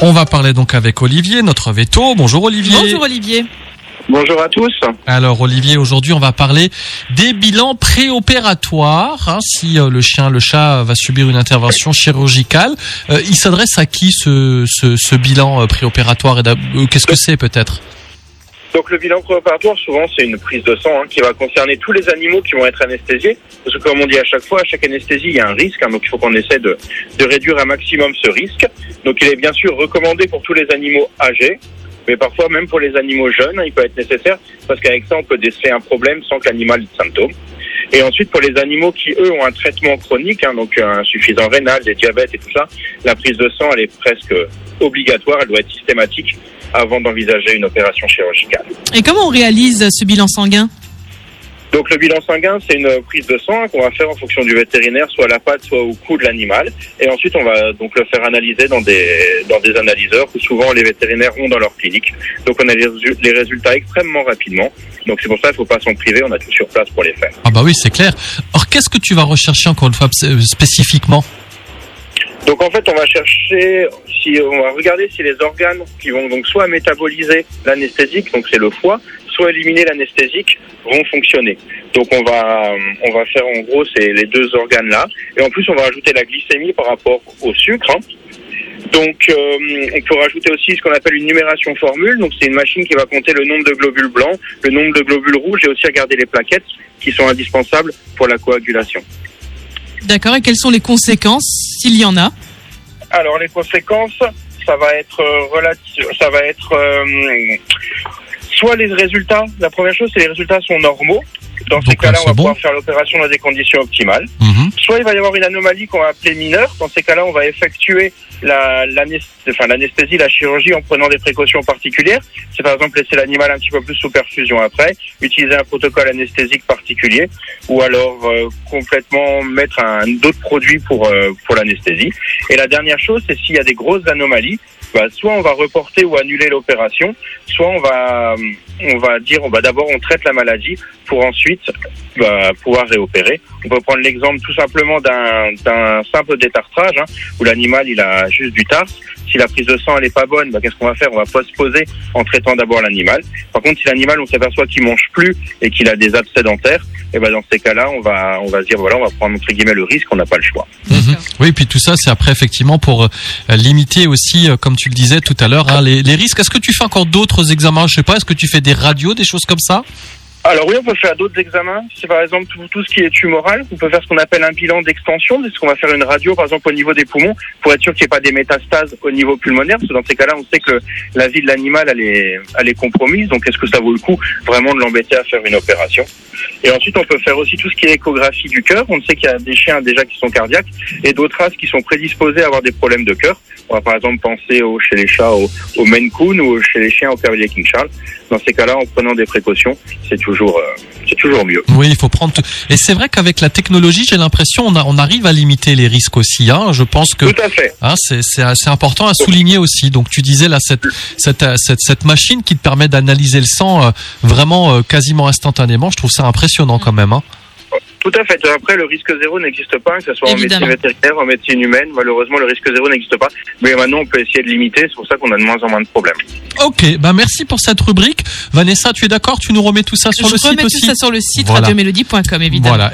On va parler donc avec Olivier, notre veto. Bonjour Olivier. Bonjour Olivier. Bonjour à tous. Alors Olivier, aujourd'hui on va parler des bilans préopératoires. Hein, si euh, le chien, le chat va subir une intervention chirurgicale, euh, il s'adresse à qui ce, ce, ce bilan euh, préopératoire? Et d'ab- euh, Qu'est-ce que c'est peut-être? Donc le bilan préopératoire, souvent c'est une prise de sang hein, qui va concerner tous les animaux qui vont être anesthésiés. Parce que comme on dit à chaque fois, à chaque anesthésie, il y a un risque. hein, donc il faut qu'on essaie de, de réduire un maximum ce risque. Donc il est bien sûr recommandé pour tous les animaux âgés. Mais parfois, même pour les animaux jeunes, hein, il peut être nécessaire parce qu'avec ça, on peut déceler un problème sans que l'animal ait de symptômes. Et ensuite, pour les animaux qui, eux, ont un traitement chronique, hein, donc un insuffisant rénal, des diabètes et tout ça, la prise de sang, elle est presque obligatoire, elle doit être systématique avant d'envisager une opération chirurgicale. Et comment on réalise ce bilan sanguin Donc le bilan sanguin, c'est une prise de sang qu'on va faire en fonction du vétérinaire, soit à la patte, soit au cou de l'animal. Et ensuite, on va donc le faire analyser dans des, dans des analyseurs que souvent les vétérinaires ont dans leur clinique. Donc on a les, résu- les résultats extrêmement rapidement. Donc c'est pour ça qu'il ne faut pas s'en priver, on a tout sur place pour les faire. Ah bah oui, c'est clair. Or, qu'est-ce que tu vas rechercher encore une fois spécifiquement? Donc en fait, on va chercher, on va regarder si les organes qui vont donc soit métaboliser l'anesthésique, donc c'est le foie, soit éliminer l'anesthésique, vont fonctionner. Donc on va on va faire en gros c'est les deux organes là, et en plus on va rajouter la glycémie par rapport au sucre. hein. Donc euh, on peut rajouter aussi ce qu'on appelle une numération formule. Donc c'est une machine qui va compter le nombre de globules blancs, le nombre de globules rouges, et aussi regarder les plaquettes qui sont indispensables pour la coagulation. D'accord. Et quelles sont les conséquences, s'il y en a Alors les conséquences, ça va être euh, relative, ça va être euh, soit les résultats. La première chose, c'est les résultats sont normaux. Dans ces cas-là, là, on va bon. pouvoir faire l'opération dans des conditions optimales. Mhm. Soit il va y avoir une anomalie qu'on va appeler mineure. Dans ces cas-là, on va effectuer la- l'anesthésie, la chirurgie en prenant des précautions particulières. C'est par exemple laisser l'animal un petit peu plus sous perfusion après, utiliser un protocole anesthésique particulier, ou alors euh, complètement mettre un d'autres produits pour euh, pour l'anesthésie. Et la dernière chose, c'est s'il y a des grosses anomalies, bah, soit on va reporter ou annuler l'opération, soit on va on va dire on va d'abord on traite la maladie pour ensuite bah, pouvoir réopérer. On peut prendre l'exemple tout simplement d'un simple détartrage hein, où l'animal il a juste du tarse. Si la prise de sang elle est pas bonne, bah, qu'est-ce qu'on va faire? On va postposer en traitant d'abord l'animal. Par contre, si l'animal on s'aperçoit qu'il mange plus et qu'il a des abcès dentaires, et ben dans ces cas-là, on va on va se dire voilà, on va prendre entre guillemets le risque, on n'a pas le choix. Mhm. Oui, puis tout ça, c'est après effectivement pour euh, limiter aussi, euh, comme tu le disais tout à l'heure, hein, les, les risques. Est-ce que tu fais encore d'autres examens? Je sais pas. Est-ce que tu fais des radios, des choses comme ça? Alors oui, on peut faire d'autres examens. C'est par exemple tout, ce qui est tumoral. On peut faire ce qu'on appelle un bilan d'extension, c'est ce qu'on va faire une radio, par exemple au niveau des poumons, pour être sûr qu'il n'y ait pas des métastases au niveau pulmonaire. Parce que dans ces cas-là, on sait que la vie de l'animal, elle est, elle est compromise. Donc est-ce que ça vaut le coup vraiment de l'embêter à faire une opération? Et ensuite, on peut faire aussi tout ce qui est échographie du cœur. On sait qu'il y a des chiens déjà qui sont cardiaques et d'autres races qui sont prédisposés à avoir des problèmes de cœur. On va par exemple penser au, chez les chats au, au Maine Coon ou chez les chiens au Cavalier King Charles. Dans ces cas-là, en prenant des précautions, c'est toujours, euh, c'est toujours mieux. Oui, il faut prendre. tout- Et c'est vrai qu'avec la technologie, j'ai l'impression on, a- on arrive à limiter les risques aussi. Hein. Je pense que Tout à fait. hein, c'est c'est assez important à souligner aussi. Donc tu disais là cette cette euh, cette, cette machine qui te permet d'analyser le sang euh, vraiment euh, quasiment instantanément. Je trouve ça impressionnant quand même. Hein. Tout à fait. Après, le risque zéro n'existe pas, que ce soit Évidemment. en médecine vétérinaire, en médecine humaine. Malheureusement, le risque zéro n'existe pas. Mais maintenant, on peut essayer de limiter. C'est pour ça qu'on a de moins en moins de problèmes. Ok, bah merci pour cette rubrique. Vanessa, tu es d'accord? Tu nous remets tout ça sur Je le site remets aussi tout ça sur le site Voilà. radiomélodie.com, évidemment. Voilà.